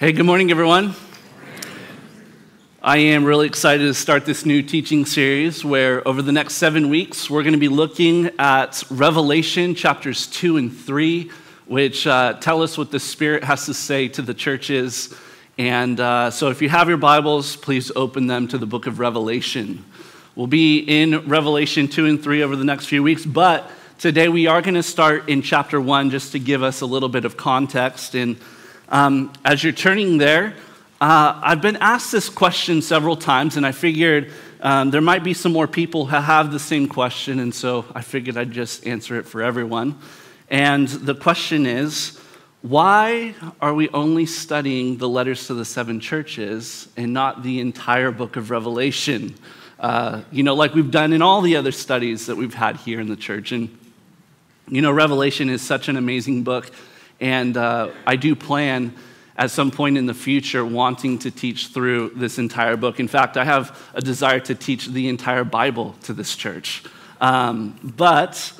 Hey, good morning, everyone. I am really excited to start this new teaching series where, over the next seven weeks, we're going to be looking at Revelation chapters two and three, which uh, tell us what the Spirit has to say to the churches. And uh, so, if you have your Bibles, please open them to the book of Revelation. We'll be in Revelation 2 and 3 over the next few weeks, but today we are going to start in chapter 1 just to give us a little bit of context. And um, as you're turning there, uh, I've been asked this question several times, and I figured um, there might be some more people who have the same question, and so I figured I'd just answer it for everyone. And the question is why are we only studying the letters to the seven churches and not the entire book of Revelation? Uh, you know, like we've done in all the other studies that we've had here in the church. And, you know, Revelation is such an amazing book. And uh, I do plan at some point in the future wanting to teach through this entire book. In fact, I have a desire to teach the entire Bible to this church. Um, but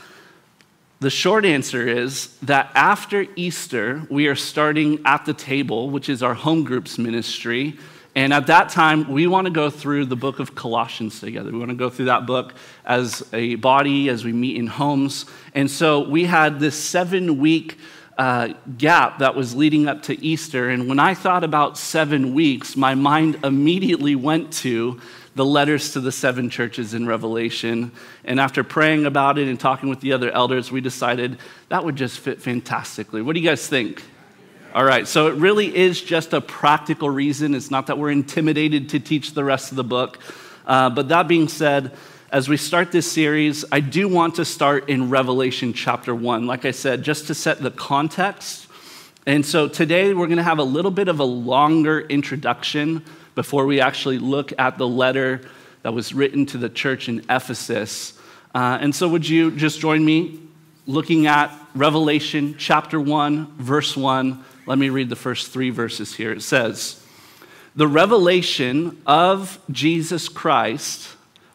the short answer is that after Easter, we are starting at the table, which is our home groups ministry. And at that time, we want to go through the book of Colossians together. We want to go through that book as a body, as we meet in homes. And so we had this seven week uh, gap that was leading up to Easter. And when I thought about seven weeks, my mind immediately went to the letters to the seven churches in Revelation. And after praying about it and talking with the other elders, we decided that would just fit fantastically. What do you guys think? All right, so it really is just a practical reason. It's not that we're intimidated to teach the rest of the book. Uh, but that being said, as we start this series, I do want to start in Revelation chapter 1. Like I said, just to set the context. And so today we're going to have a little bit of a longer introduction before we actually look at the letter that was written to the church in Ephesus. Uh, and so, would you just join me looking at Revelation chapter 1, verse 1? Let me read the first three verses here. It says, The revelation of Jesus Christ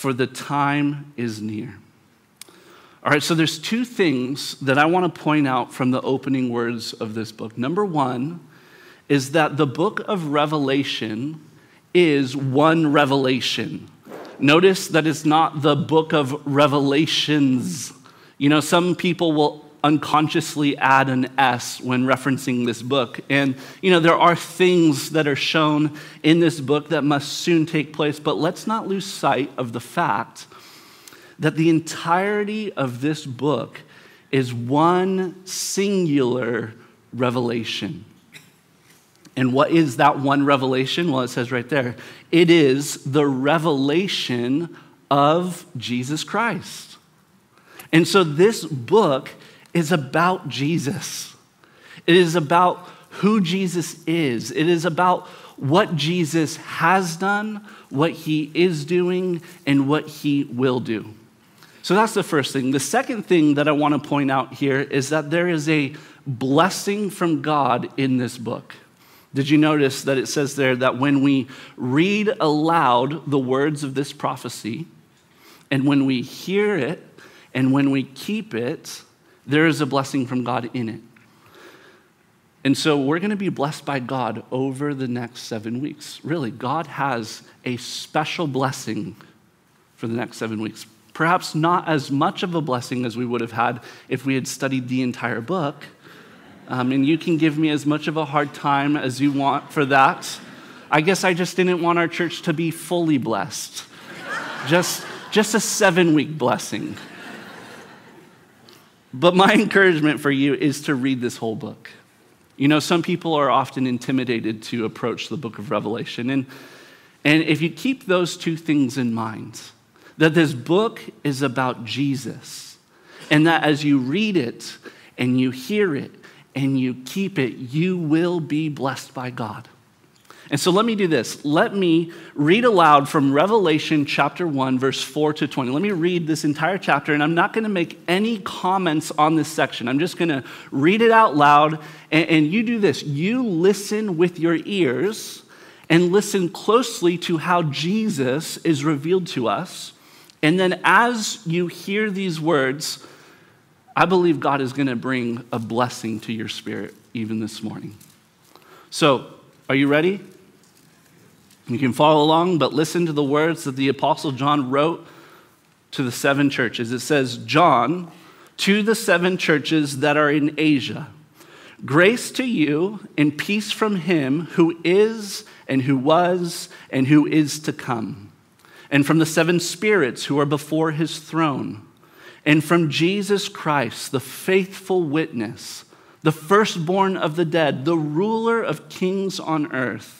for the time is near. All right, so there's two things that I want to point out from the opening words of this book. Number one is that the book of Revelation is one revelation. Notice that it's not the book of revelations. You know, some people will unconsciously add an S when referencing this book. And, you know, there are things that are shown in this book that must soon take place, but let's not lose sight of the fact that the entirety of this book is one singular revelation. And what is that one revelation? Well, it says right there it is the revelation of Jesus Christ. And so this book is about Jesus. It is about who Jesus is. It is about what Jesus has done, what he is doing, and what he will do. So that's the first thing. The second thing that I want to point out here is that there is a blessing from God in this book. Did you notice that it says there that when we read aloud the words of this prophecy, and when we hear it, and when we keep it, there is a blessing from God in it. And so we're going to be blessed by God over the next seven weeks. Really, God has a special blessing for the next seven weeks. Perhaps not as much of a blessing as we would have had if we had studied the entire book. Um, and you can give me as much of a hard time as you want for that. I guess I just didn't want our church to be fully blessed. just, just a seven week blessing. But my encouragement for you is to read this whole book. You know, some people are often intimidated to approach the book of Revelation. And, and if you keep those two things in mind, that this book is about Jesus, and that as you read it and you hear it and you keep it, you will be blessed by God. And so let me do this. Let me read aloud from Revelation chapter 1, verse 4 to 20. Let me read this entire chapter, and I'm not going to make any comments on this section. I'm just going to read it out loud, and, and you do this. You listen with your ears and listen closely to how Jesus is revealed to us. And then as you hear these words, I believe God is going to bring a blessing to your spirit even this morning. So, are you ready? You can follow along, but listen to the words that the Apostle John wrote to the seven churches. It says, John, to the seven churches that are in Asia, grace to you and peace from him who is and who was and who is to come, and from the seven spirits who are before his throne, and from Jesus Christ, the faithful witness, the firstborn of the dead, the ruler of kings on earth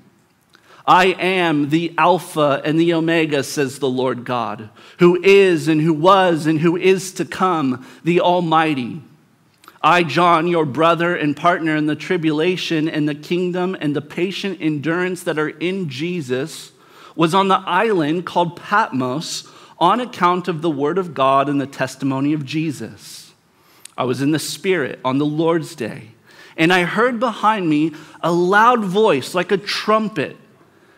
I am the Alpha and the Omega, says the Lord God, who is and who was and who is to come, the Almighty. I, John, your brother and partner in the tribulation and the kingdom and the patient endurance that are in Jesus, was on the island called Patmos on account of the word of God and the testimony of Jesus. I was in the Spirit on the Lord's day, and I heard behind me a loud voice like a trumpet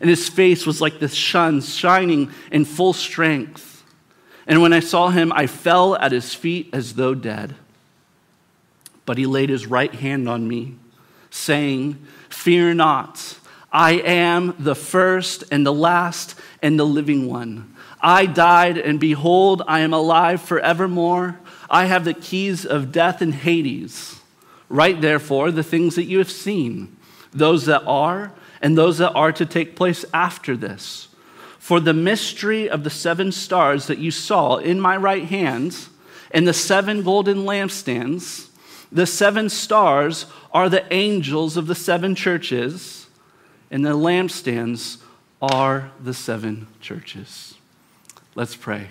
and his face was like the sun shining in full strength. And when I saw him, I fell at his feet as though dead. But he laid his right hand on me, saying, Fear not, I am the first and the last and the living one. I died, and behold, I am alive forevermore. I have the keys of death and Hades. Write therefore the things that you have seen, those that are and those that are to take place after this. For the mystery of the seven stars that you saw in my right hand and the seven golden lampstands, the seven stars are the angels of the seven churches, and the lampstands are the seven churches. Let's pray.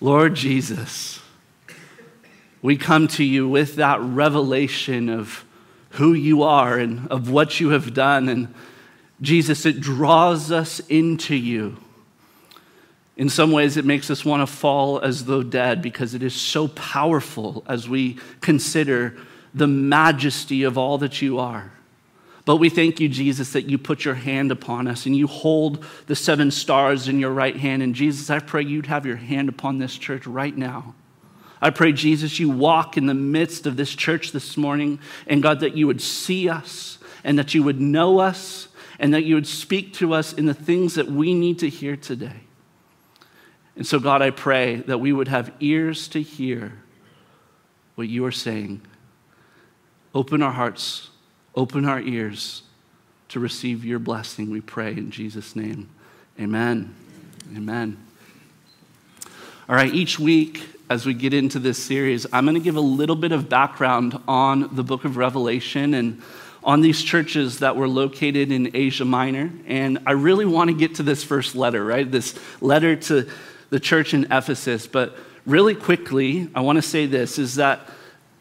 Lord Jesus, we come to you with that revelation of who you are and of what you have done and Jesus, it draws us into you. In some ways, it makes us want to fall as though dead because it is so powerful as we consider the majesty of all that you are. But we thank you, Jesus, that you put your hand upon us and you hold the seven stars in your right hand. And Jesus, I pray you'd have your hand upon this church right now. I pray, Jesus, you walk in the midst of this church this morning, and God, that you would see us and that you would know us and that you would speak to us in the things that we need to hear today. And so, God, I pray that we would have ears to hear what you are saying. Open our hearts, open our ears to receive your blessing, we pray in Jesus' name. Amen. Amen. All right, each week as we get into this series, I'm going to give a little bit of background on the book of Revelation and on these churches that were located in Asia Minor. And I really want to get to this first letter, right? This letter to the church in Ephesus, but really quickly, I want to say this is that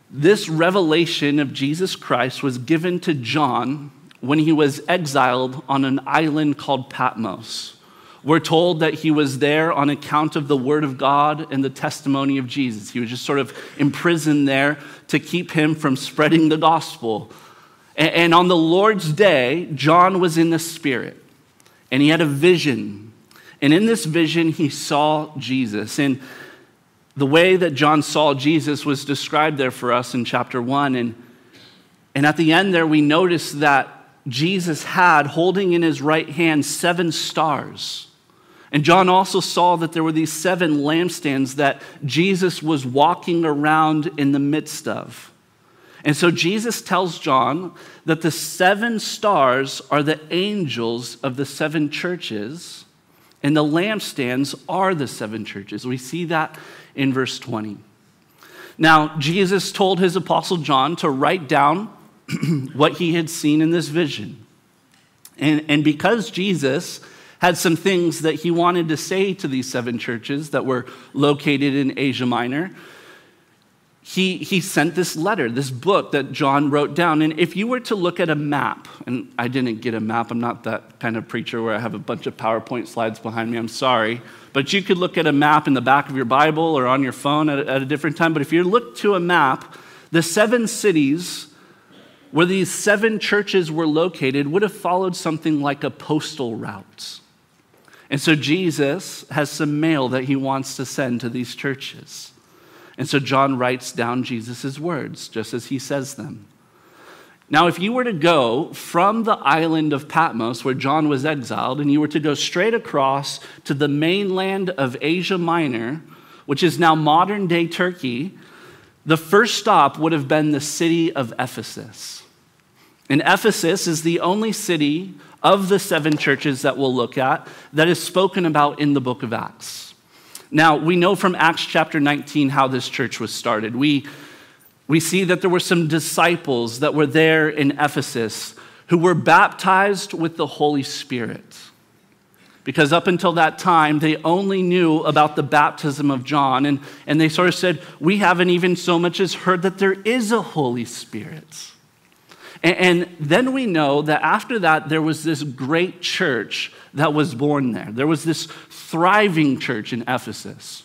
this revelation of Jesus Christ was given to John when he was exiled on an island called Patmos. We're told that he was there on account of the word of God and the testimony of Jesus. He was just sort of imprisoned there to keep him from spreading the gospel. And on the Lord's day, John was in the Spirit and he had a vision. And in this vision, he saw Jesus. And the way that John saw Jesus was described there for us in chapter one. And, and at the end there, we notice that Jesus had, holding in his right hand, seven stars. And John also saw that there were these seven lampstands that Jesus was walking around in the midst of. And so Jesus tells John that the seven stars are the angels of the seven churches, and the lampstands are the seven churches. We see that in verse 20. Now, Jesus told his apostle John to write down what he had seen in this vision. And, and because Jesus had some things that he wanted to say to these seven churches that were located in Asia Minor, he, he sent this letter, this book that John wrote down. And if you were to look at a map, and I didn't get a map, I'm not that kind of preacher where I have a bunch of PowerPoint slides behind me, I'm sorry. But you could look at a map in the back of your Bible or on your phone at, at a different time. But if you look to a map, the seven cities where these seven churches were located would have followed something like a postal route. And so Jesus has some mail that he wants to send to these churches. And so John writes down Jesus' words just as he says them. Now, if you were to go from the island of Patmos, where John was exiled, and you were to go straight across to the mainland of Asia Minor, which is now modern day Turkey, the first stop would have been the city of Ephesus. And Ephesus is the only city of the seven churches that we'll look at that is spoken about in the book of Acts. Now, we know from Acts chapter 19 how this church was started. We, we see that there were some disciples that were there in Ephesus who were baptized with the Holy Spirit. Because up until that time, they only knew about the baptism of John, and, and they sort of said, We haven't even so much as heard that there is a Holy Spirit. And, then we know that after that, there was this great church that was born there. There was this thriving church in Ephesus.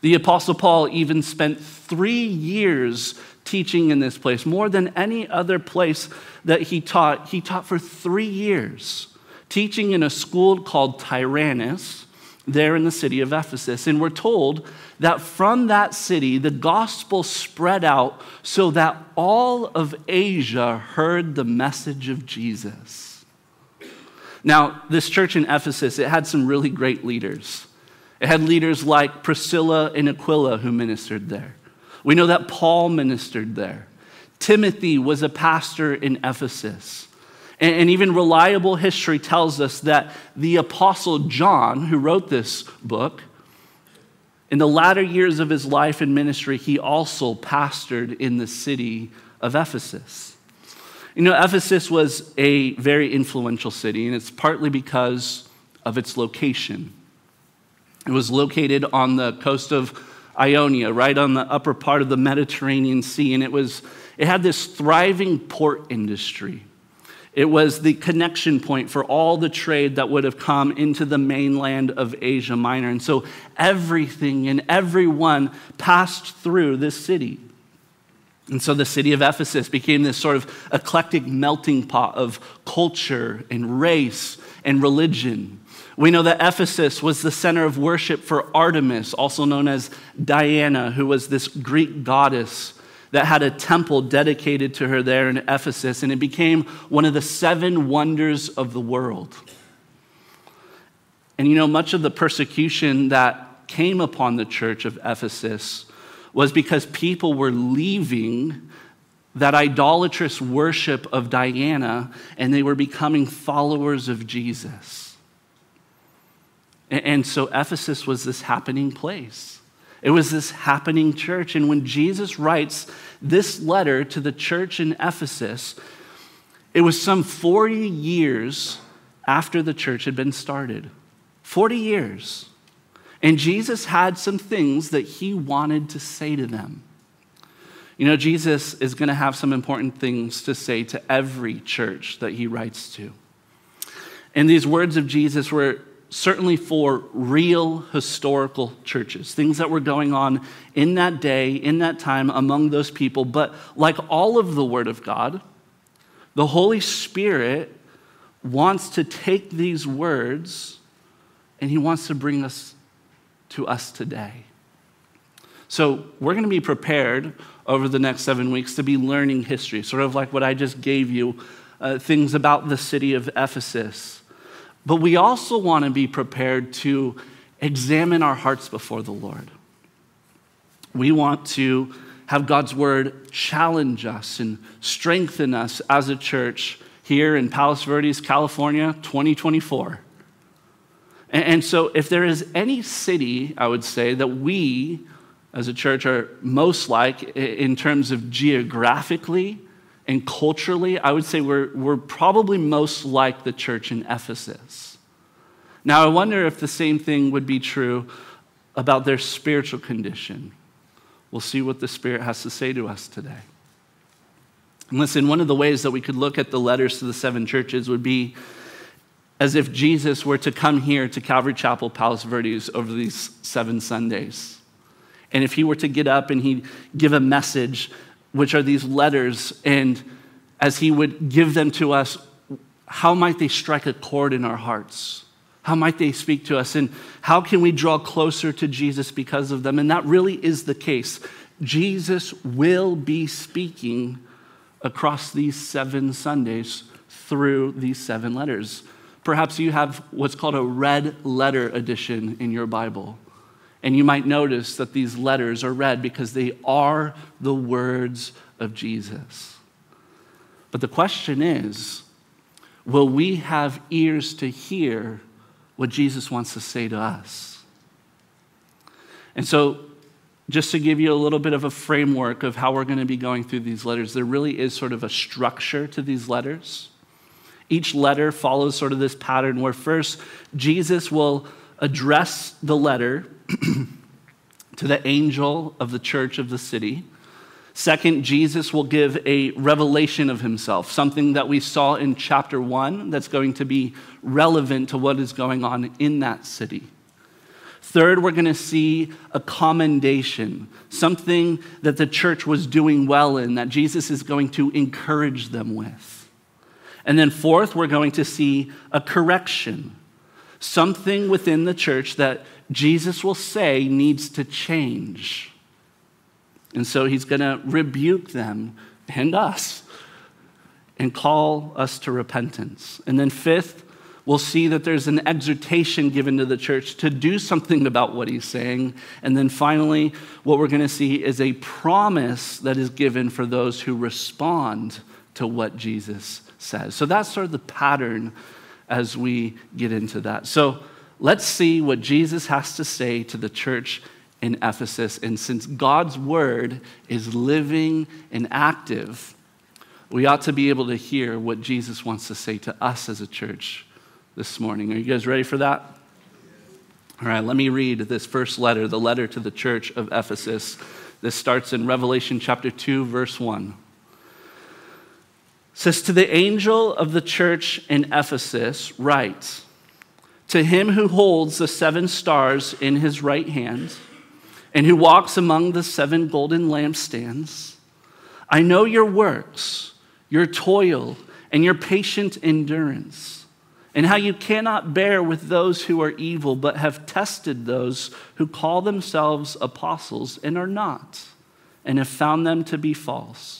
The Apostle Paul even spent three years teaching in this place, more than any other place that he taught. He taught for three years, teaching in a school called Tyrannus, there in the city of Ephesus. And we're told that from that city, the gospel spread out so that all of Asia heard the message of Jesus. Now, this church in Ephesus, it had some really great leaders. It had leaders like Priscilla and Aquila who ministered there. We know that Paul ministered there. Timothy was a pastor in Ephesus. And, even reliable history tells us that the apostle John, who wrote this book, in the latter years of his life and ministry, he also pastored in the city of Ephesus. You know, Ephesus was a very influential city, and it's partly because of its location. It was located on the coast of Ionia, right on the upper part of the Mediterranean Sea, and it, was, it had this thriving port industry. It was the connection point for all the trade that would have come into the mainland of Asia Minor. And so everything and everyone passed through this city. And so the city of Ephesus became this sort of eclectic melting pot of culture and race and religion. We know that Ephesus was the center of worship for Artemis, also known as Diana, who was this Greek goddess that had a temple dedicated to her there in Ephesus, and it became one of the seven wonders of the world. And you know, much of the persecution that came upon the church of Ephesus was because people were leaving that idolatrous worship of Diana and they were becoming followers of Jesus. And so Ephesus was this happening place. It was this happening church. And when Jesus writes this letter to the church in Ephesus, it was some 40 years after the church had been started. 40 years. And Jesus had some things that he wanted to say to them. You know, Jesus is going to have some important things to say to every church that he writes to. And these words of Jesus were certainly for real historical churches, things that were going on in that day, in that time among those people. But like all of the Word of God, the Holy Spirit wants to take these words and he wants to bring us to us today. So, we're going to be prepared over the next seven weeks to be learning history, sort of like what I just gave you uh, things about the city of Ephesus. But we also want to be prepared to examine our hearts before the Lord. We want to have God's word challenge us and strengthen us as a church here in Palos Verdes, California, 2024. And so, if there is any city, I would say, that we as a church are most like in terms of geographically and culturally, I would say we're, we're probably most like the church in Ephesus. Now, I wonder if the same thing would be true about their spiritual condition. We'll see what the Spirit has to say to us today. And listen, one of the ways that we could look at the letters to the seven churches would be as if Jesus were to come here to Calvary Chapel, Palos Verdes over these seven Sundays. And if he were to get up and he'd give a message, which are these letters, and as he would give them to us, how might they strike a chord in our hearts? How might they speak to us? And how can we draw closer to Jesus because of them? And that really is the case. Jesus will be speaking across these seven Sundays through these seven letters. Perhaps you have what's called a red letter edition in your Bible. And you might notice that these letters are red because they are the words of Jesus. But the question is will we have ears to hear what Jesus wants to say to us? And so, just to give you a little bit of a framework of how we're going to be going through these letters, there really is sort of a structure to these letters. Each letter follows sort of this pattern where first Jesus will address the letter to the angel of the church of the city. Second, Jesus will give a revelation of himself, something that we saw in chapter one that's going to be relevant to what is going on in that city. Third, we're going to see a commendation, something that the church was doing well in, that Jesus is going to encourage them with. And then, fourth, we're going to see a correction, something within the church that Jesus will say needs to change. And so he's going to rebuke them and us and call us to repentance. And then, fifth, we'll see that there's an exhortation given to the church to do something about what he's saying. And then finally, what we're going to see is a promise that is given for those who respond to what Jesus says. So that's sort of the pattern as we get into that. So let's see what Jesus has to say to the church in Ephesus. And since God's word is living and active, we ought to be able to hear what Jesus wants to say to us as a church this morning. Are you guys ready for that? All right, let me read this first letter, the letter to the church of Ephesus. This starts in Revelation chapter 2, verse 1 says to the angel of the church in Ephesus, write, to him who holds the seven stars in his right hand and who walks among the seven golden lampstands, I know your works, your toil, and your patient endurance, and how you cannot bear with those who are evil, but have tested those who call themselves apostles and are not, and have found them to be false.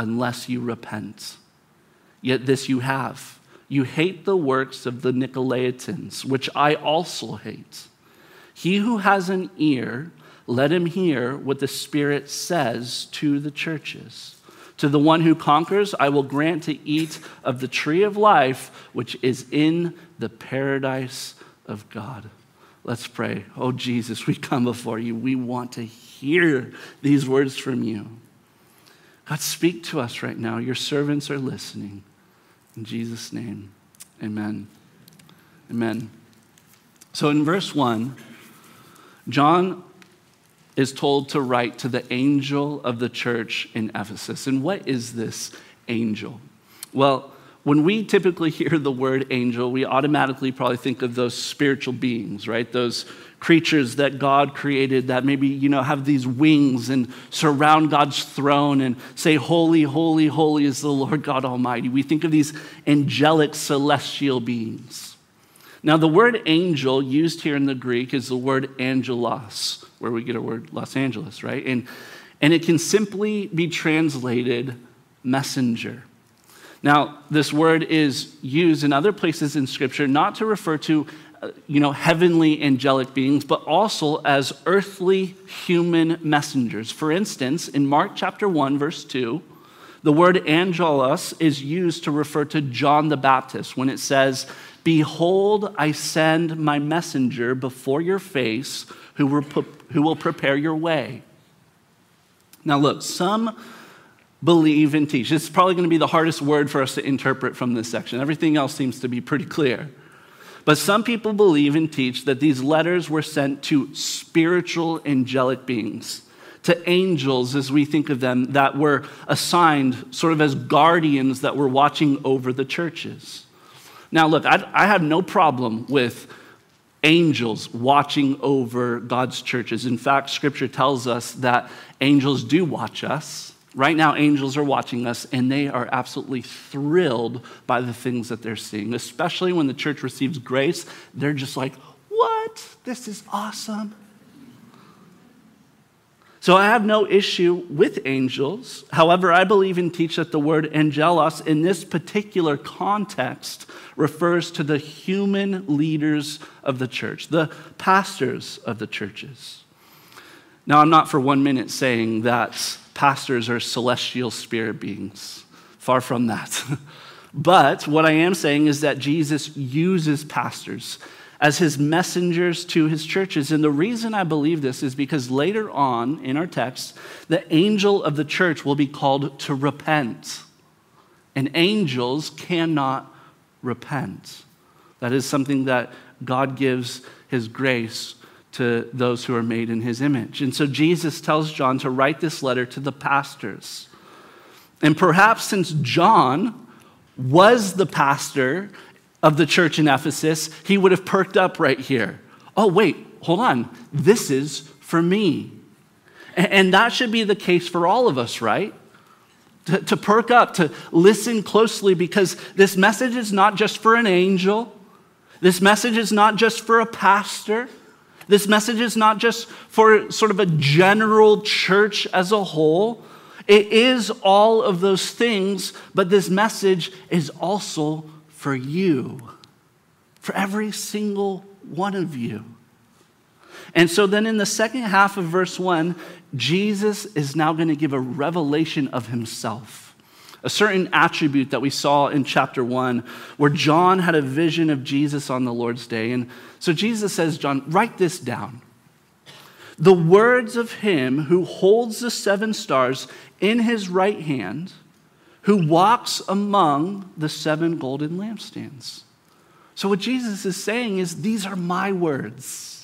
unless you repent. Yet this you have. You hate the works of the Nicolaitans, which I also hate. He who has an ear, let him hear what the Spirit says to the churches. To the one who conquers, I will grant to eat of the tree of life, which is in the paradise of God. Let's pray. Oh, Jesus, we come before you. We want to hear these words from you. God, speak to us right now. Your servants are listening. In Jesus' name, amen. Amen. So in verse 1, John is told to write to the angel of the church in Ephesus. And what is this angel? Well, when we typically hear the word angel, we automatically probably think of those spiritual beings, right? Those creatures that God created that maybe, you know, have these wings and surround God's throne and say, Holy, holy, holy is the Lord God Almighty. We think of these angelic celestial beings. Now, the word angel used here in the Greek is the word angelos, where we get our word Los Angeles, right? And, and it can simply be translated messenger. Now, this word is used in other places in Scripture not to refer to, uh, you know, heavenly angelic beings, but also as earthly human messengers. For instance, in Mark chapter 1, verse 2, the word angelos is used to refer to John the Baptist when it says, Behold, I send my messenger before your face who will prepare your way. Now, look, some believe and teach. Is probably going to be the hardest word for us to interpret from this section. Everything else seems to be pretty clear. But some people believe and teach that these letters were sent to spiritual angelic beings, to angels as we think of them, that were assigned sort of as guardians that were watching over the churches. Now, look, I, I have no problem with angels watching over God's churches. In fact, scripture tells us that angels do watch us. Right now, angels are watching us, and they are absolutely thrilled by the things that they're seeing, especially when the church receives grace. They're just like, What? This is awesome. So I have no issue with angels. However, I believe and teach that the word angelos in this particular context refers to the human leaders of the church, the pastors of the churches. Now, I'm not for one minute saying that pastors are celestial spirit beings. Far from that. but what I am saying is that Jesus uses pastors as his messengers to his churches. And the reason I believe this is because later on in our text, the angel of the church will be called to repent. And angels cannot repent. That is something that God gives his grace to those who are made in his image. And so Jesus tells John to write this letter to the pastors. And perhaps since John was the pastor of the church in Ephesus, he would have perked up right here. Oh, wait, hold on. This is for me. And that should be the case for all of us, right? To, to, perk up, to listen closely, because this message is not just for an angel. This message is not just for a pastor. This message is not just for sort of a general church as a whole. It is all of those things, but this message is also for you, for every single one of you. And so then in the second half of verse 1, Jesus is now going to give a revelation of himself. A certain attribute that we saw in chapter 1, where John had a vision of Jesus on the Lord's day. And so Jesus says, John, write this down. The words of him who holds the seven stars in his right hand who walks among the seven golden lampstands. So, what Jesus is saying is, these are my words.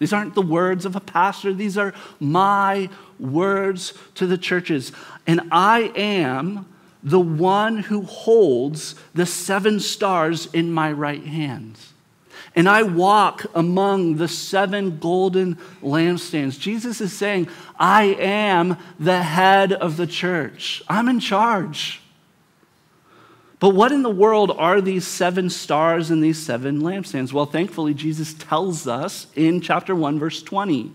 These aren't the words of a pastor, these are my words to the churches. And I am the one who holds the seven stars in my right hand and I walk among the seven golden lampstands. Jesus is saying, I am the head of the church, I'm in charge. But what in the world are these seven stars and these seven lampstands? Well, thankfully, Jesus tells us in chapter 1, verse 20.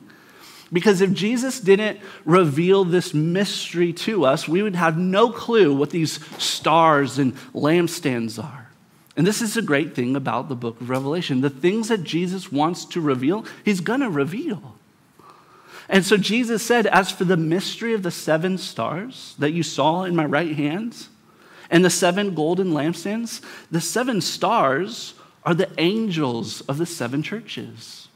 Because if Jesus didn't reveal this mystery to us, we would have no clue what these stars and lampstands are. And this is a great thing about the book of Revelation. The things that Jesus wants to reveal, he's going to reveal. And so Jesus said, As for the mystery of the seven stars that you saw in my right hand, and the seven golden lampstands, the seven stars are the angels of the seven churches.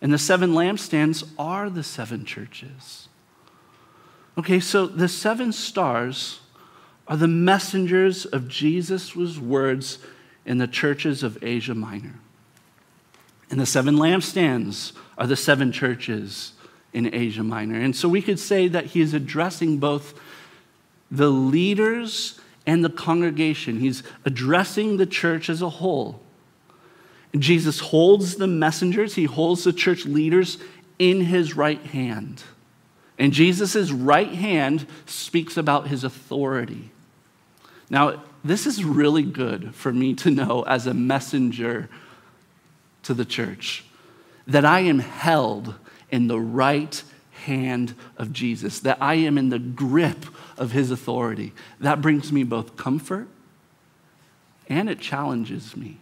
And the seven lampstands are the seven churches. Okay, so the seven stars are the messengers of Jesus' words in the churches of Asia Minor. And the seven lampstands are the seven churches in Asia Minor. And so we could say that he is addressing both the leaders and the congregation. He's addressing the church as a whole. And Jesus holds the messengers, he holds the church leaders in his right hand. And Jesus' right hand speaks about his authority. Now, this is really good for me to know as a messenger to the church that I am held in the right hand of Jesus, that I am in the grip of his authority. That brings me both comfort and it challenges me.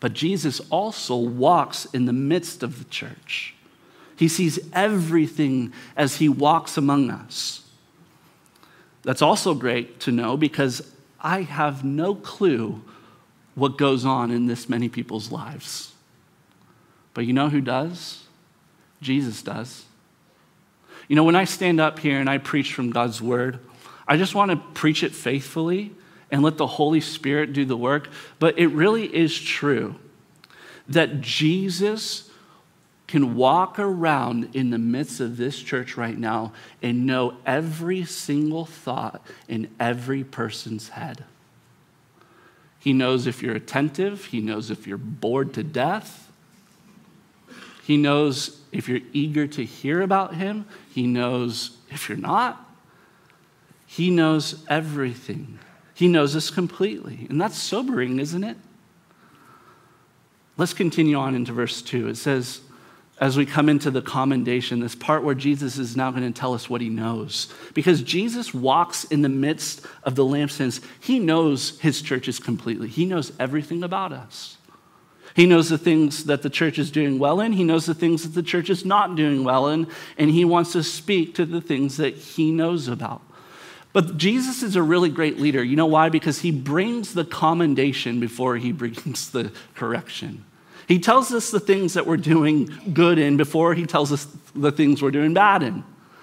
But Jesus also walks in the midst of the church. He sees everything as he walks among us. That's also great to know because I have no clue what goes on in this many people's lives. But you know who does? Jesus does. You know, when I stand up here and I preach from God's word, I just want to preach it faithfully and let the Holy Spirit do the work. But it really is true that Jesus can walk around in the midst of this church right now and know every single thought in every person's head. He knows if you're attentive, He knows if you're bored to death, he knows if you're eager to hear about him, he knows if you're not. He knows everything. He knows us completely. And that's sobering, isn't it? Let's continue on into verse 2. It says, as we come into the commendation, this part where Jesus is now going to tell us what he knows. Because Jesus walks in the midst of the lampstands, he knows his churches completely, he knows everything about us. He knows the things that the church is doing well in. He knows the things that the church is not doing well in. And he wants to speak to the things that he knows about. But Jesus is a really great leader. You know why? Because he brings the commendation before he brings the correction. He tells us the things that we're doing good in before he tells us the things we're doing bad in.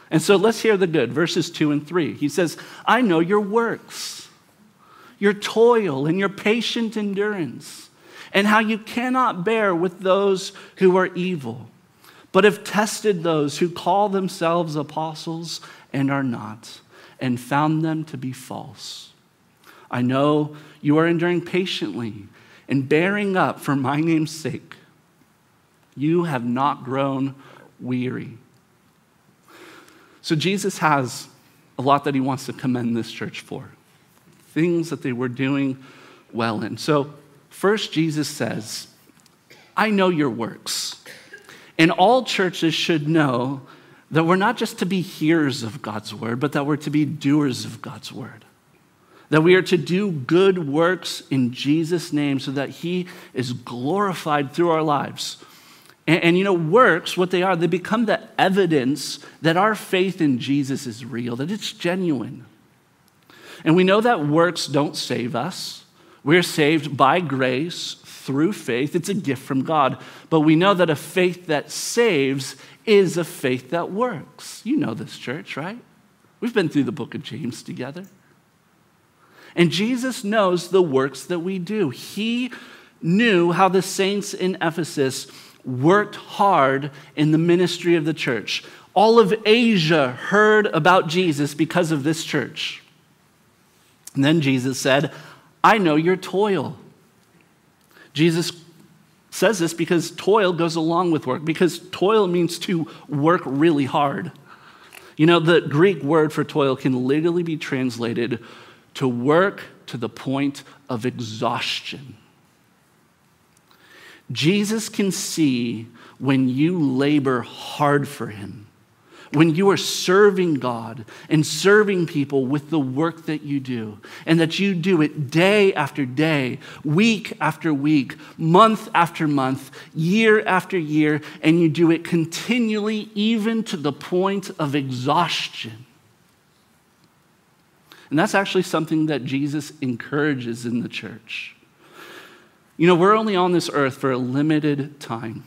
And so let's hear the good. Verses 2 and 3. He says, I know your works, your toil, and your patient endurance and how you cannot bear with those who are evil, but have tested those who call themselves apostles and are not, and found them to be false. I know you are enduring patiently and bearing up for my name's sake. You have not grown weary. So, Jesus has a lot that he wants to commend this church for things that they were doing well in. So, First, Jesus says, I know your works. And all churches should know that we're not just to be hearers of God's word, but that we're to be doers of God's word. That we are to do good works in Jesus' name so that he is glorified through our lives. And, and, you know, works, what they are, they become the evidence that our faith in Jesus is real, that it's genuine. And we know that works don't save us. We're saved by grace through faith. It's a gift from God. But we know that a faith that saves is a faith that works. You know this, church, right? We've been through the book of James together. And Jesus knows the works that we do. He knew how the saints in Ephesus worked hard in the ministry of the church. All of Asia heard about Jesus because of this church. And then Jesus said, I know your toil. Jesus says this because toil goes along with work, because toil means to work really hard. You know, the Greek word for toil can literally be translated to work to the point of exhaustion. Jesus can see when you labor hard for him, when you are serving God and serving people with the work that you do, and that you do it day after day, week after week, month after month, year after year, and you do it continually, even to the point of exhaustion. And that's actually something that Jesus encourages in the church. You know, we're only on this earth for a limited time,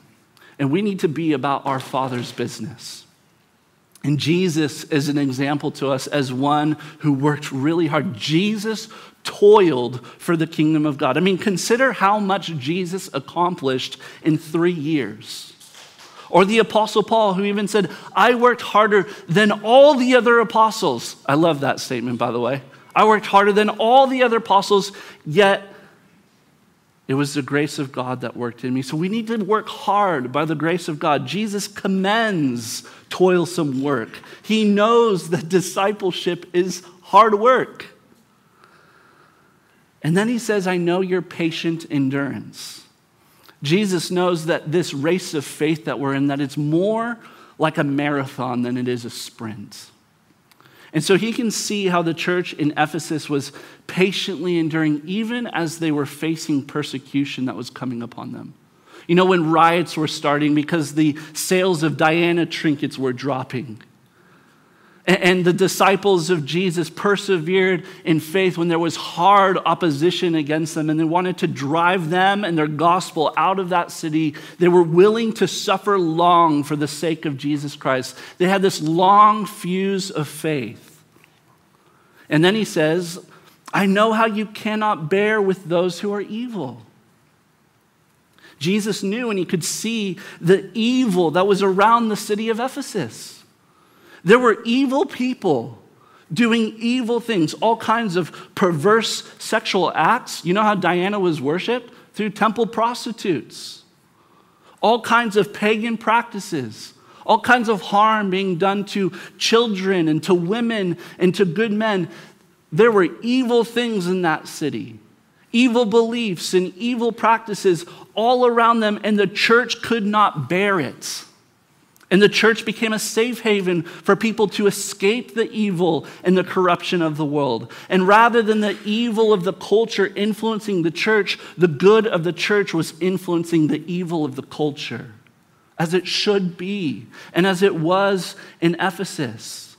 and we need to be about our Father's business. And Jesus is an example to us as one who worked really hard. Jesus toiled for the kingdom of God. I mean, consider how much Jesus accomplished in three years. Or the Apostle Paul, who even said, I worked harder than all the other apostles. I love that statement, by the way. I worked harder than all the other apostles, yet it was the grace of God that worked in me. So we need to work hard by the grace of God. Jesus commends toilsome work. He knows that discipleship is hard work. And then he says, I know your patient endurance. Jesus knows that this race of faith that we're in, that it's more like a marathon than it is a sprint. And so he can see how the church in Ephesus was patiently enduring, even as they were facing persecution that was coming upon them. You know, when riots were starting because the sales of Diana trinkets were dropping. And the disciples of Jesus persevered in faith when there was hard opposition against them and they wanted to drive them and their gospel out of that city. They were willing to suffer long for the sake of Jesus Christ. They had this long fuse of faith. And then he says, I know how you cannot bear with those who are evil. Jesus knew and he could see the evil that was around the city of Ephesus. There were evil people doing evil things, all kinds of perverse sexual acts. You know how Diana was worshiped? Through temple prostitutes. All kinds of pagan practices, all kinds of harm being done to children and to women and to good men. There were evil things in that city, evil beliefs and evil practices all around them, and the church could not bear it. And the church became a safe haven for people to escape the evil and the corruption of the world. And rather than the evil of the culture influencing the church, the good of the church was influencing the evil of the culture, as it should be, and as it was in Ephesus.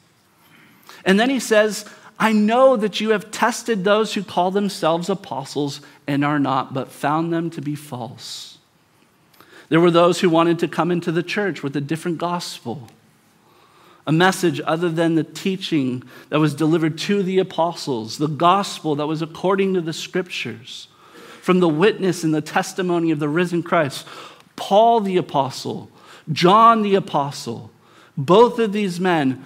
And then he says, I know that you have tested those who call themselves apostles and are not, but found them to be false. There were those who wanted to come into the church with a different gospel, a message other than the teaching that was delivered to the apostles, the gospel that was according to the scriptures, from the witness and the testimony of the risen Christ. Paul the apostle, John the apostle, both of these men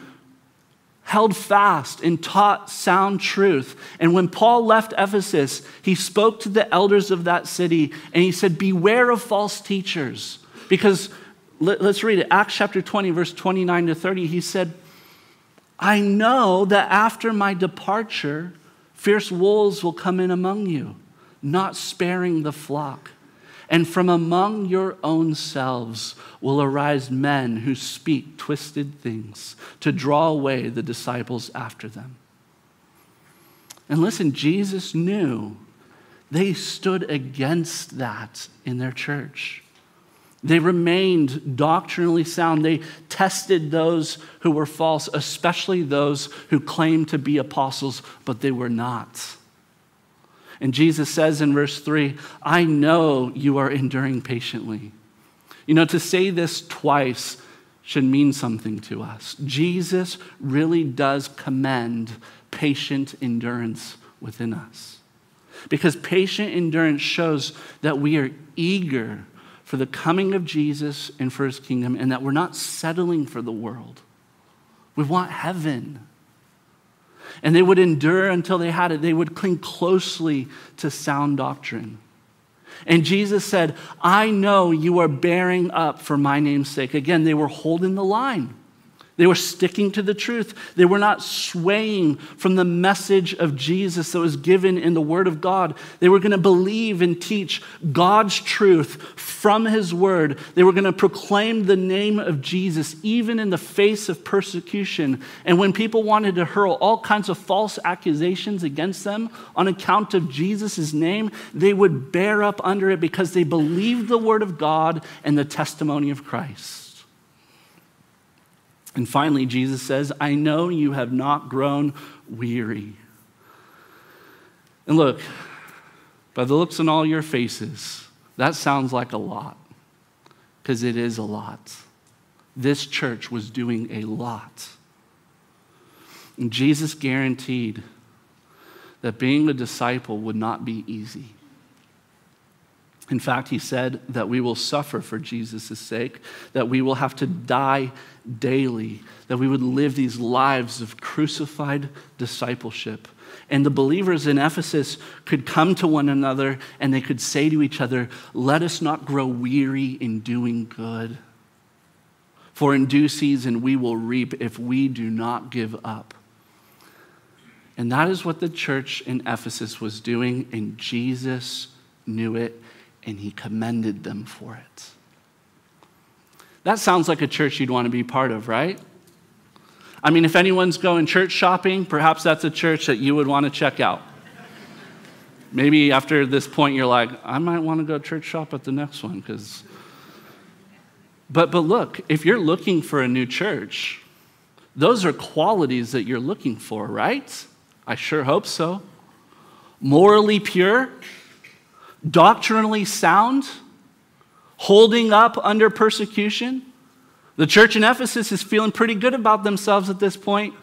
held fast and taught sound truth. And when Paul left Ephesus, he spoke to the elders of that city and he said, Beware of false teachers. Because let, us read it Acts chapter 20, verse 29 to 30. He said, I know that after my departure, fierce wolves will come in among you, not sparing the flock. And from among your own selves will arise men who speak twisted things to draw away the disciples after them. And listen, Jesus knew they stood against that in their church. They remained doctrinally sound. They tested those who were false, especially those who claimed to be apostles, but they were not. And Jesus says in verse 3 I know you are enduring patiently. You know, to say this twice should mean something to us. Jesus really does commend patient endurance within us. Because patient endurance shows that we are eager for the coming of Jesus and for his kingdom, and that we're not settling for the world. We want heaven and they would endure until they had it. They would cling closely to sound doctrine. And Jesus said, I know you are bearing up for my name's sake. Again, they were holding the line. They were sticking to the truth. They were not swaying from the message of Jesus that was given in the Word of God. They were going to believe and teach God's truth from His Word. They were going to proclaim the name of Jesus even in the face of persecution. And when people wanted to hurl all kinds of false accusations against them on account of Jesus' name, they would bear up under it because they believed the Word of God and the testimony of Christ. And finally, Jesus says, I know you have not grown weary. And look, by the looks on all your faces, that sounds like a lot, because it is a lot. This church was doing a lot. And Jesus guaranteed that being a disciple would not be easy. In fact, he said that we will suffer for Jesus' sake, that we will have to die daily, that we would live these lives of crucified discipleship. And the believers in Ephesus could come to one another and they could say to each other, Let us not grow weary in doing good. For in due season we will reap if we do not give up. And that is what the church in Ephesus was doing, and Jesus knew it and he commended them for it. That sounds like a church you'd want to be part of, right? I mean, if anyone's going church shopping, perhaps that's a church that you would want to check out. Maybe after this point, you're like, I might want to go church shop at the next one because. But, but look, if you're looking for a new church, those are qualities that you're looking for, right? I sure hope so. Morally pure, doctrinally sound, holding up under persecution. The church in Ephesus is feeling pretty good about themselves at this point.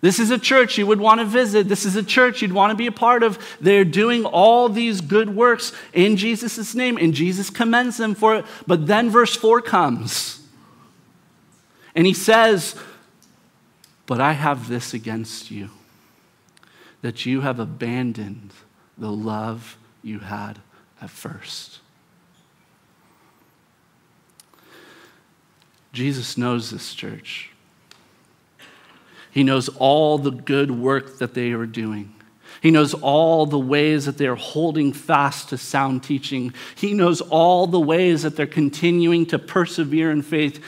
This is a church you would want to visit. This is a church you'd want to be a part of. They're doing all these good works in Jesus' name, and Jesus commends them for it. But then verse 4 comes, and he says, But I have this against you, that you have abandoned the love you had at first. Jesus knows this church. He knows all the good work that they are doing. He knows all the ways that they're holding fast to sound teaching. He knows all the ways that they're continuing to persevere in faith.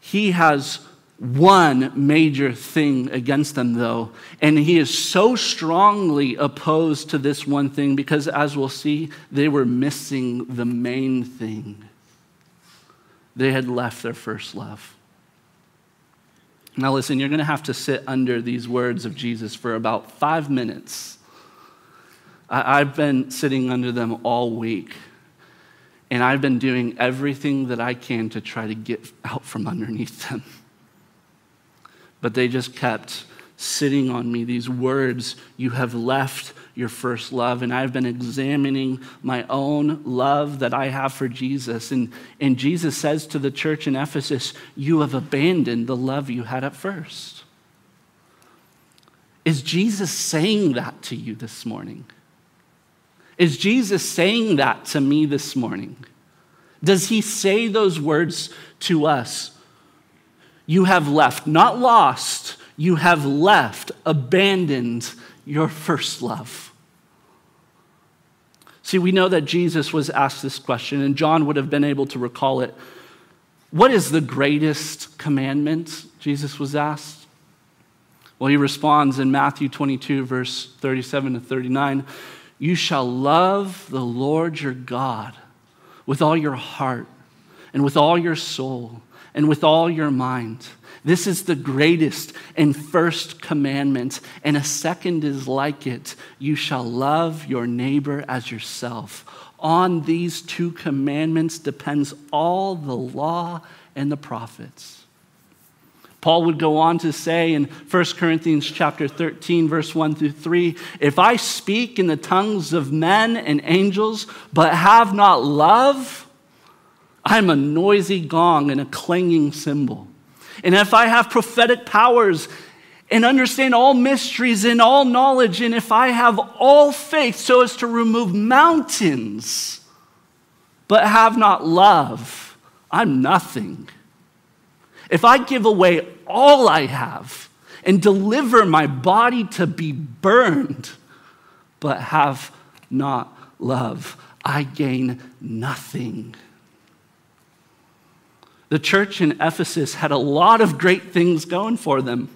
He has one major thing against them, though, and he is so strongly opposed to this one thing because, as we'll see, they were missing the main thing. They had left their first love. Now, listen, you're going to have to sit under these words of Jesus for about five minutes. I've been sitting under them all week, and I've been doing everything that I can to try to get out from underneath them but they just kept sitting on me. These words, you have left your first love. And I've been examining my own love that I have for Jesus. And, and Jesus says to the church in Ephesus, You have abandoned the love you had at first. Is Jesus saying that to you this morning? Is Jesus saying that to me this morning? Does he say those words to us? You have left, not lost, you have left, abandoned your first love. See, we know that Jesus was asked this question, and John would have been able to recall it. What is the greatest commandment? Jesus was asked. Well, he responds in Matthew 22, verse 37 to 39 You shall love the Lord your God with all your heart and with all your soul and with all your mind. This is the greatest and first commandment, and a second is like it you shall love your neighbor as yourself. On these two commandments depends all the law and the prophets. Paul would go on to say in 1 Corinthians chapter 13 verse 1 through 3, if I speak in the tongues of men and angels but have not love, I'm a noisy gong and a clanging cymbal. And if I have prophetic powers and understand all mysteries and all knowledge, and if I have all faith so as to remove mountains, but have not love, I'm nothing. if I give away all I have and deliver my body to be burned, but have not love, I gain nothing. The church in Ephesus had a lot of great things going for them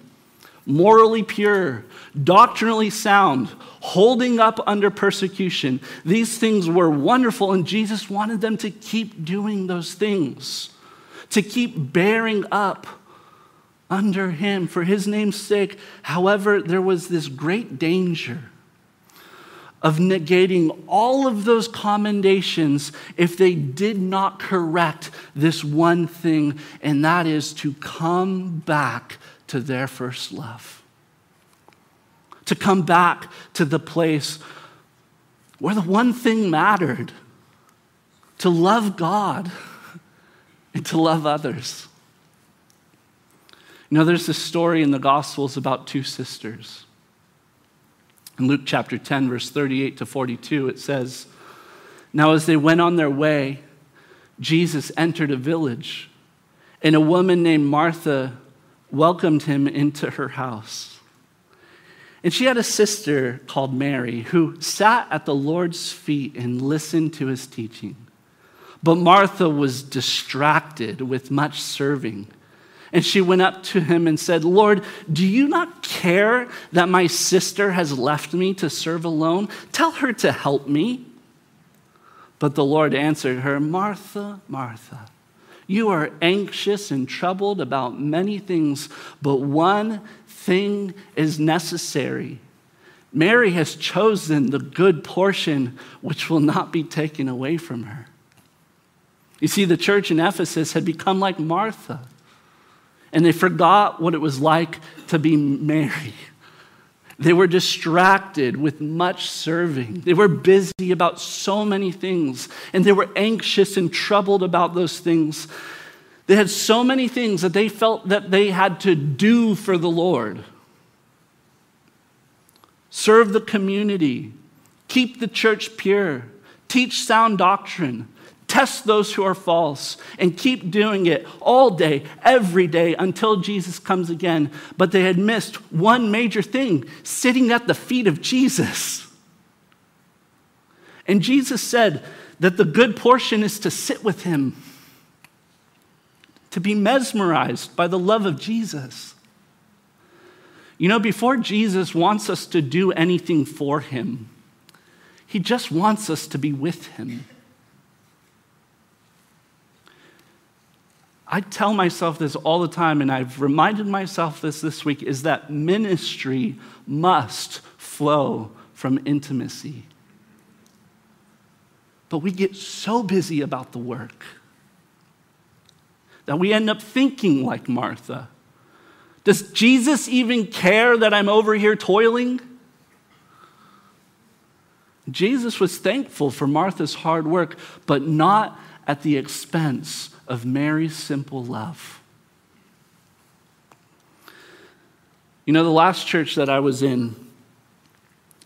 morally pure, doctrinally sound, holding up under persecution. These things were wonderful, and Jesus wanted them to keep doing those things, to keep bearing up under him for his name's sake. However, there was this great danger of negating all of those commendations if they did not correct this one thing, and that is to come back to their first love. To come back to the place where the one thing mattered to love God and to love others. You know, there's this story in the Gospels about two sisters. In Luke chapter 10, verse 38 to 42, it says, Now as they went on their way, Jesus entered a village, and a woman named Martha welcomed him into her house. And she had a sister called Mary who sat at the Lord's feet and listened to his teaching. But Martha was distracted with much serving. And she went up to him and said, Lord, do you not care that my sister has left me to serve alone? Tell her to help me. But the Lord answered her, Martha, Martha, you are anxious and troubled about many things, but one thing is necessary. Mary has chosen the good portion which will not be taken away from her. You see, the church in Ephesus had become like Martha and they forgot what it was like to be Mary. They were distracted with much serving. They were busy about so many things, and they were anxious and troubled about those things. They had so many things that they felt that they had to do for the Lord serve the community, keep the church pure, teach sound doctrine, Test those who are false and keep doing it all day, every day until Jesus comes again. But they had missed one major thing sitting at the feet of Jesus. And Jesus said that the good portion is to sit with him, to be mesmerized by the love of Jesus. You know, before Jesus wants us to do anything for him, he just wants us to be with him. I tell myself this all the time, and I've reminded myself this this week is that ministry must flow from intimacy. But we get so busy about the work that we end up thinking like Martha. Does Jesus even care that I'm over here toiling? Jesus was thankful for Martha's hard work, but not at the expense of Mary's simple love. You know, the last church that I was in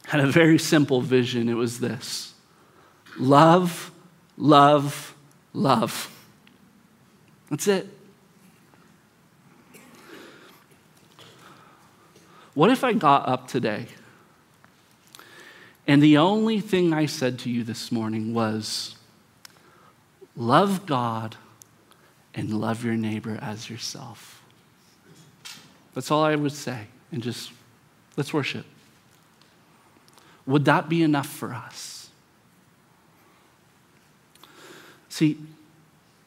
had a very simple vision. It was this love, love, love. That's it. What if I got up today and the only thing I said to you this morning was, love God and love your neighbor as yourself. That's all I would say. And just let's worship. Would that be enough for us? See,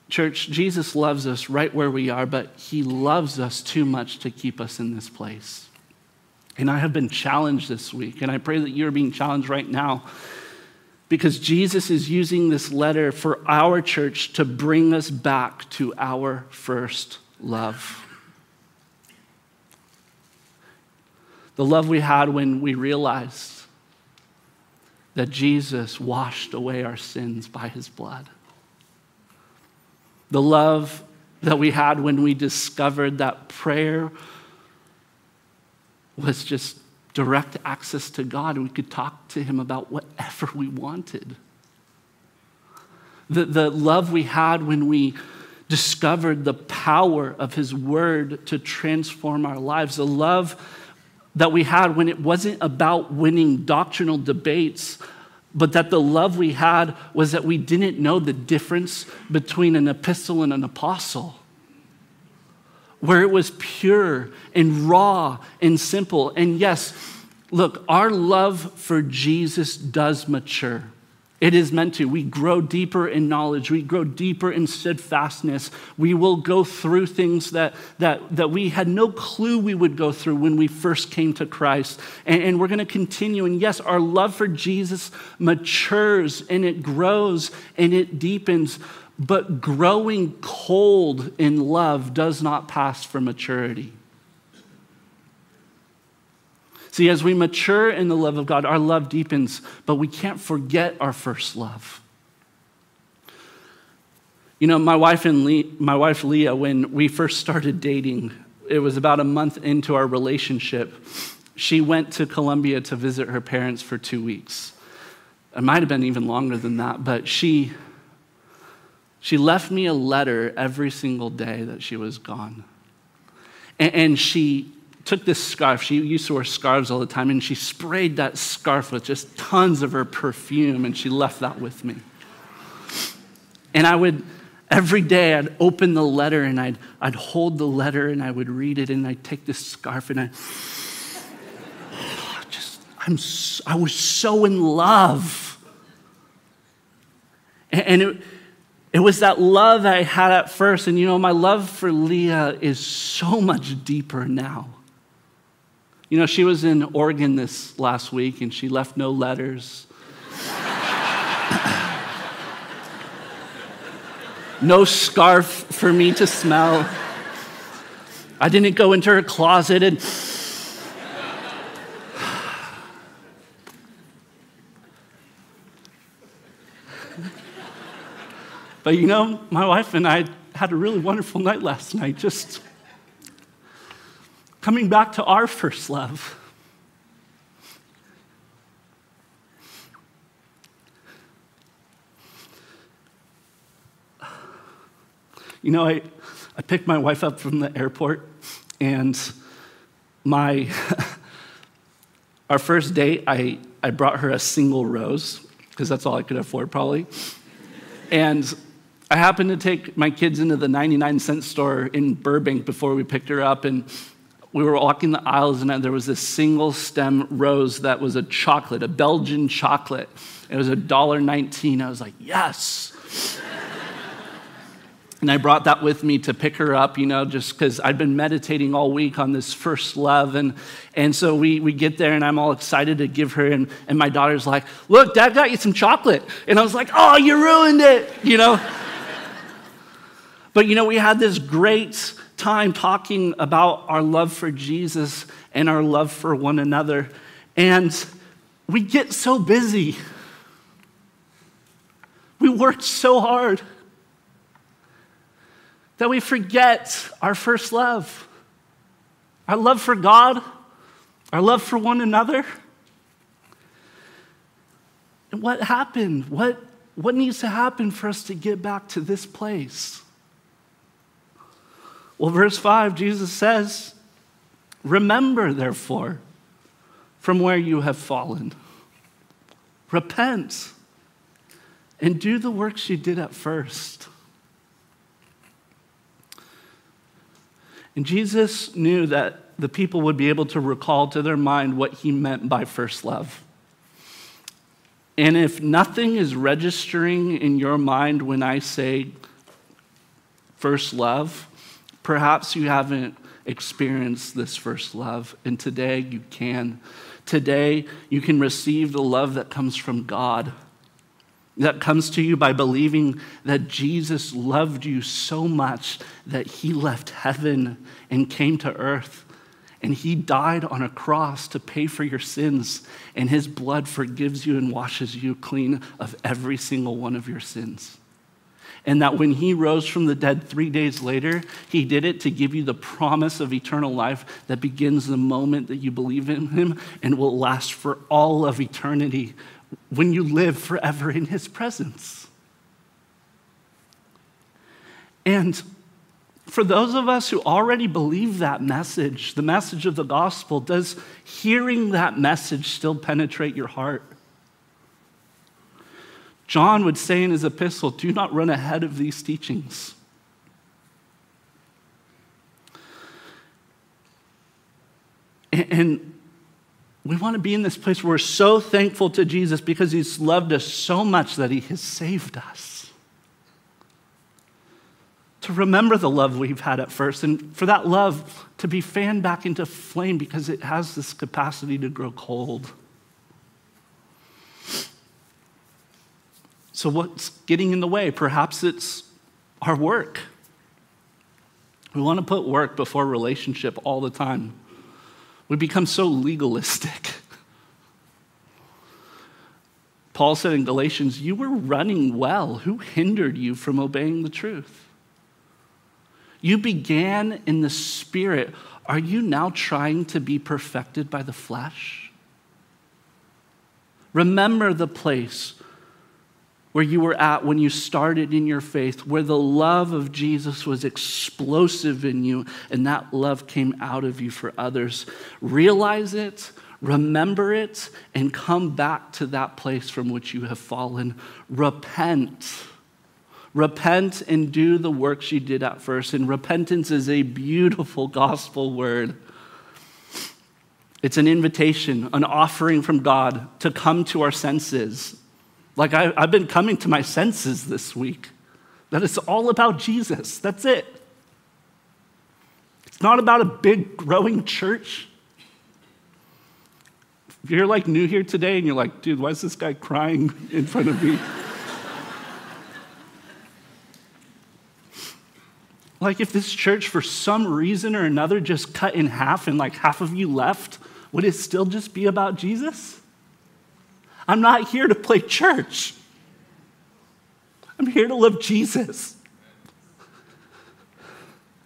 church, Jesus loves us right where we are, but he loves us too much to keep us in this place. And I have been challenged this week, and I pray that you're being challenged right now because Jesus is using this letter for our church to bring us back to our first love. The love we had when we realized that Jesus washed away our sins by his blood. The love that we had when we discovered that prayer was just direct access to God and we could talk to Him about whatever we wanted. The, the love we had when we discovered the power of his word to transform our lives. The love that we had when it wasn't about winning doctrinal debates, but that the love we had was that we didn't know the difference between an epistle and an apostle. Where it was pure and raw and simple. And yes, look, our love for Jesus does mature. It is meant to. We grow deeper in knowledge. We grow deeper in steadfastness. We will go through things that, that, that we had no clue we would go through when we first came to Christ. And, and we're going to continue. And yes, our love for Jesus matures and it grows and it deepens. But growing cold in love does not pass for maturity. See, as we mature in the love of God, our love deepens, but we can't forget our first love. You know, my wife and Lee, my wife Leah, when we first started dating, it was about a month into our relationship. She went to Colombia to visit her parents for two weeks. It might have been even longer than that, but she she left me a letter every single day that she was gone. And, and she took this scarf. She used to wear scarves all the time, and she sprayed that scarf with just tons of her perfume, and she left that with me. And I would, every day, I'd open the letter and I'd, I'd hold the letter and I would read it, and I'd take this scarf and I just, I'm, I was so in love. And it, it was that love that I had at first. And you know, my love for Leah is so much deeper now. You know, she was in Oregon this last week and she left no letters. no scarf for me to smell. I didn't go into her closet and. But you know, my wife and I had a really wonderful night last night, just Coming back to our first love. You know, I, I picked my wife up from the airport, and my our first date, I, I brought her a single rose, because that's all I could afford, probably. and I happened to take my kids into the 99 cent store in Burbank before we picked her up, and we were walking the aisles, and there was this single stem rose that was a chocolate, a Belgian chocolate. It was $1.19. I was like, yes. and I brought that with me to pick her up, you know, just because I'd been meditating all week on this first love. And, and so we, we get there, and I'm all excited to give her. And, and my daughter's like, look, dad got you some chocolate. And I was like, oh, you ruined it, you know. But, you know, we had this great time talking about our love for Jesus and our love for one another. And we get so busy. We work so hard that we forget our first love our love for God, our love for one another. And what happened? What, what needs to happen for us to get back to this place? Well, verse 5, Jesus says, Remember, therefore, from where you have fallen. Repent and do the works you did at first. And Jesus knew that the people would be able to recall to their mind what he meant by first love. And if nothing is registering in your mind when I say first love, Perhaps you haven't experienced this first love, and today you can. Today you can receive the love that comes from God, that comes to you by believing that Jesus loved you so much that he left heaven and came to earth. And he died on a cross to pay for your sins, and his blood forgives you and washes you clean of every single one of your sins and that when he rose from the dead three days later, he did it to give you the promise of eternal life that begins the moment that you believe in him and will last for all of eternity when you live forever in his presence. And for those of us who already believe that message, the message of the gospel, does hearing that message still penetrate your heart? John would say in his epistle, do not run ahead of these teachings. And we want to be in this place where we're so thankful to Jesus because he's loved us so much that he has saved us. To remember the love we've had at first, and for that love to be fanned back into flame because it has this capacity to grow cold. So, what's getting in the way? Perhaps it's our work. We want to put work before relationship all the time. We become so legalistic. Paul said in Galatians, You were running well. Who hindered you from obeying the truth? You began in the spirit. Are you now trying to be perfected by the flesh? Remember the place where you were at when you started in your faith, where the love of Jesus was explosive in you and that love came out of you for others. Realize it, remember it, and come back to that place from which you have fallen. Repent. Repent and do the works you did at first. And repentance is a beautiful gospel word. It's an invitation, an offering from God to come to our senses like I, have been coming to my senses this week that it's all about Jesus. That's it. It's not about a big growing church. If you're like new here today and you're like, dude, why is this guy crying in front of me? like, if this church for some reason or another just cut in half and like half of you left, would it still just be about Jesus? I'm not here to play church. I'm here to love Jesus.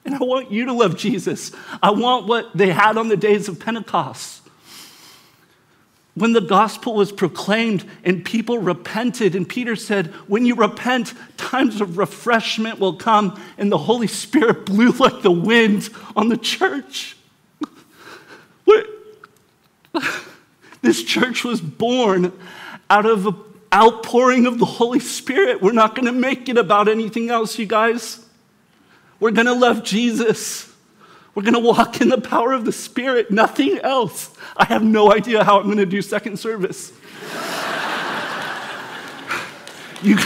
And I want you to love Jesus. I want what they had on the days of Pentecost. When the gospel was proclaimed and people repented, and Peter said, When you repent, times of refreshment will come, and the Holy Spirit blew like the wind on the church. This church was born out of an outpouring of the Holy Spirit. We're not going to make it about anything else, you guys. We're going to love Jesus. We're going to walk in the power of the Spirit, nothing else. I have no idea how I'm going to do second service. you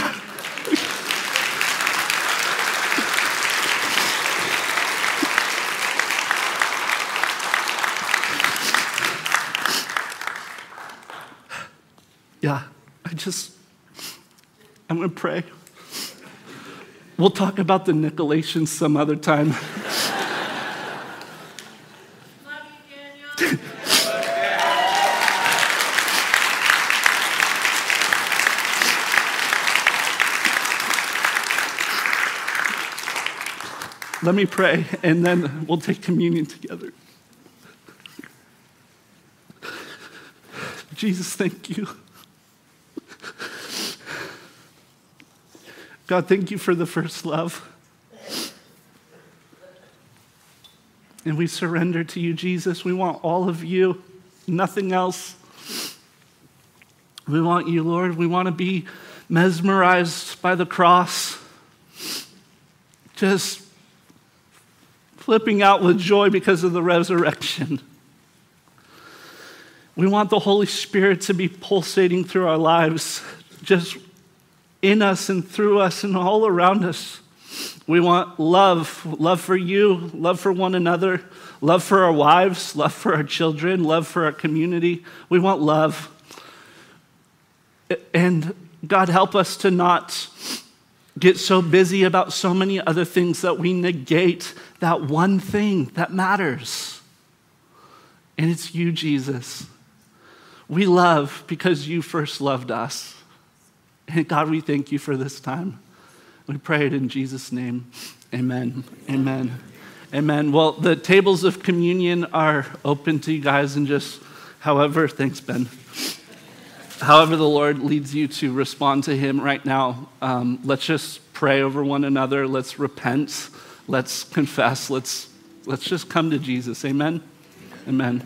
I just, I'm going to pray. We'll talk about the Nicolaitans some other time. Let me pray, and then we'll take communion together. Jesus, thank you. God, thank you for the first love. And we surrender to you, Jesus. We want all of you, nothing else. We want you, Lord. We want to be mesmerized by the cross, just flipping out with joy because of the resurrection. We want the Holy Spirit to be pulsating through our lives, just in us and through us and all around us. We want love love for you, love for one another, love for our wives, love for our children, love for our community. We want love. And God, help us to not get so busy about so many other things that we negate that one thing that matters. And it's you, Jesus. We love because you first loved us. And God, we thank you for this time. We pray it in Jesus' name. Amen. Amen. Amen. Well, the tables of communion are open to you guys, and just however, thanks, Ben. However, the Lord leads you to respond to Him right now, um, let's just pray. over one another. Let's repent. Let's confess. Let's, let's just come to Jesus. Amen. Amen.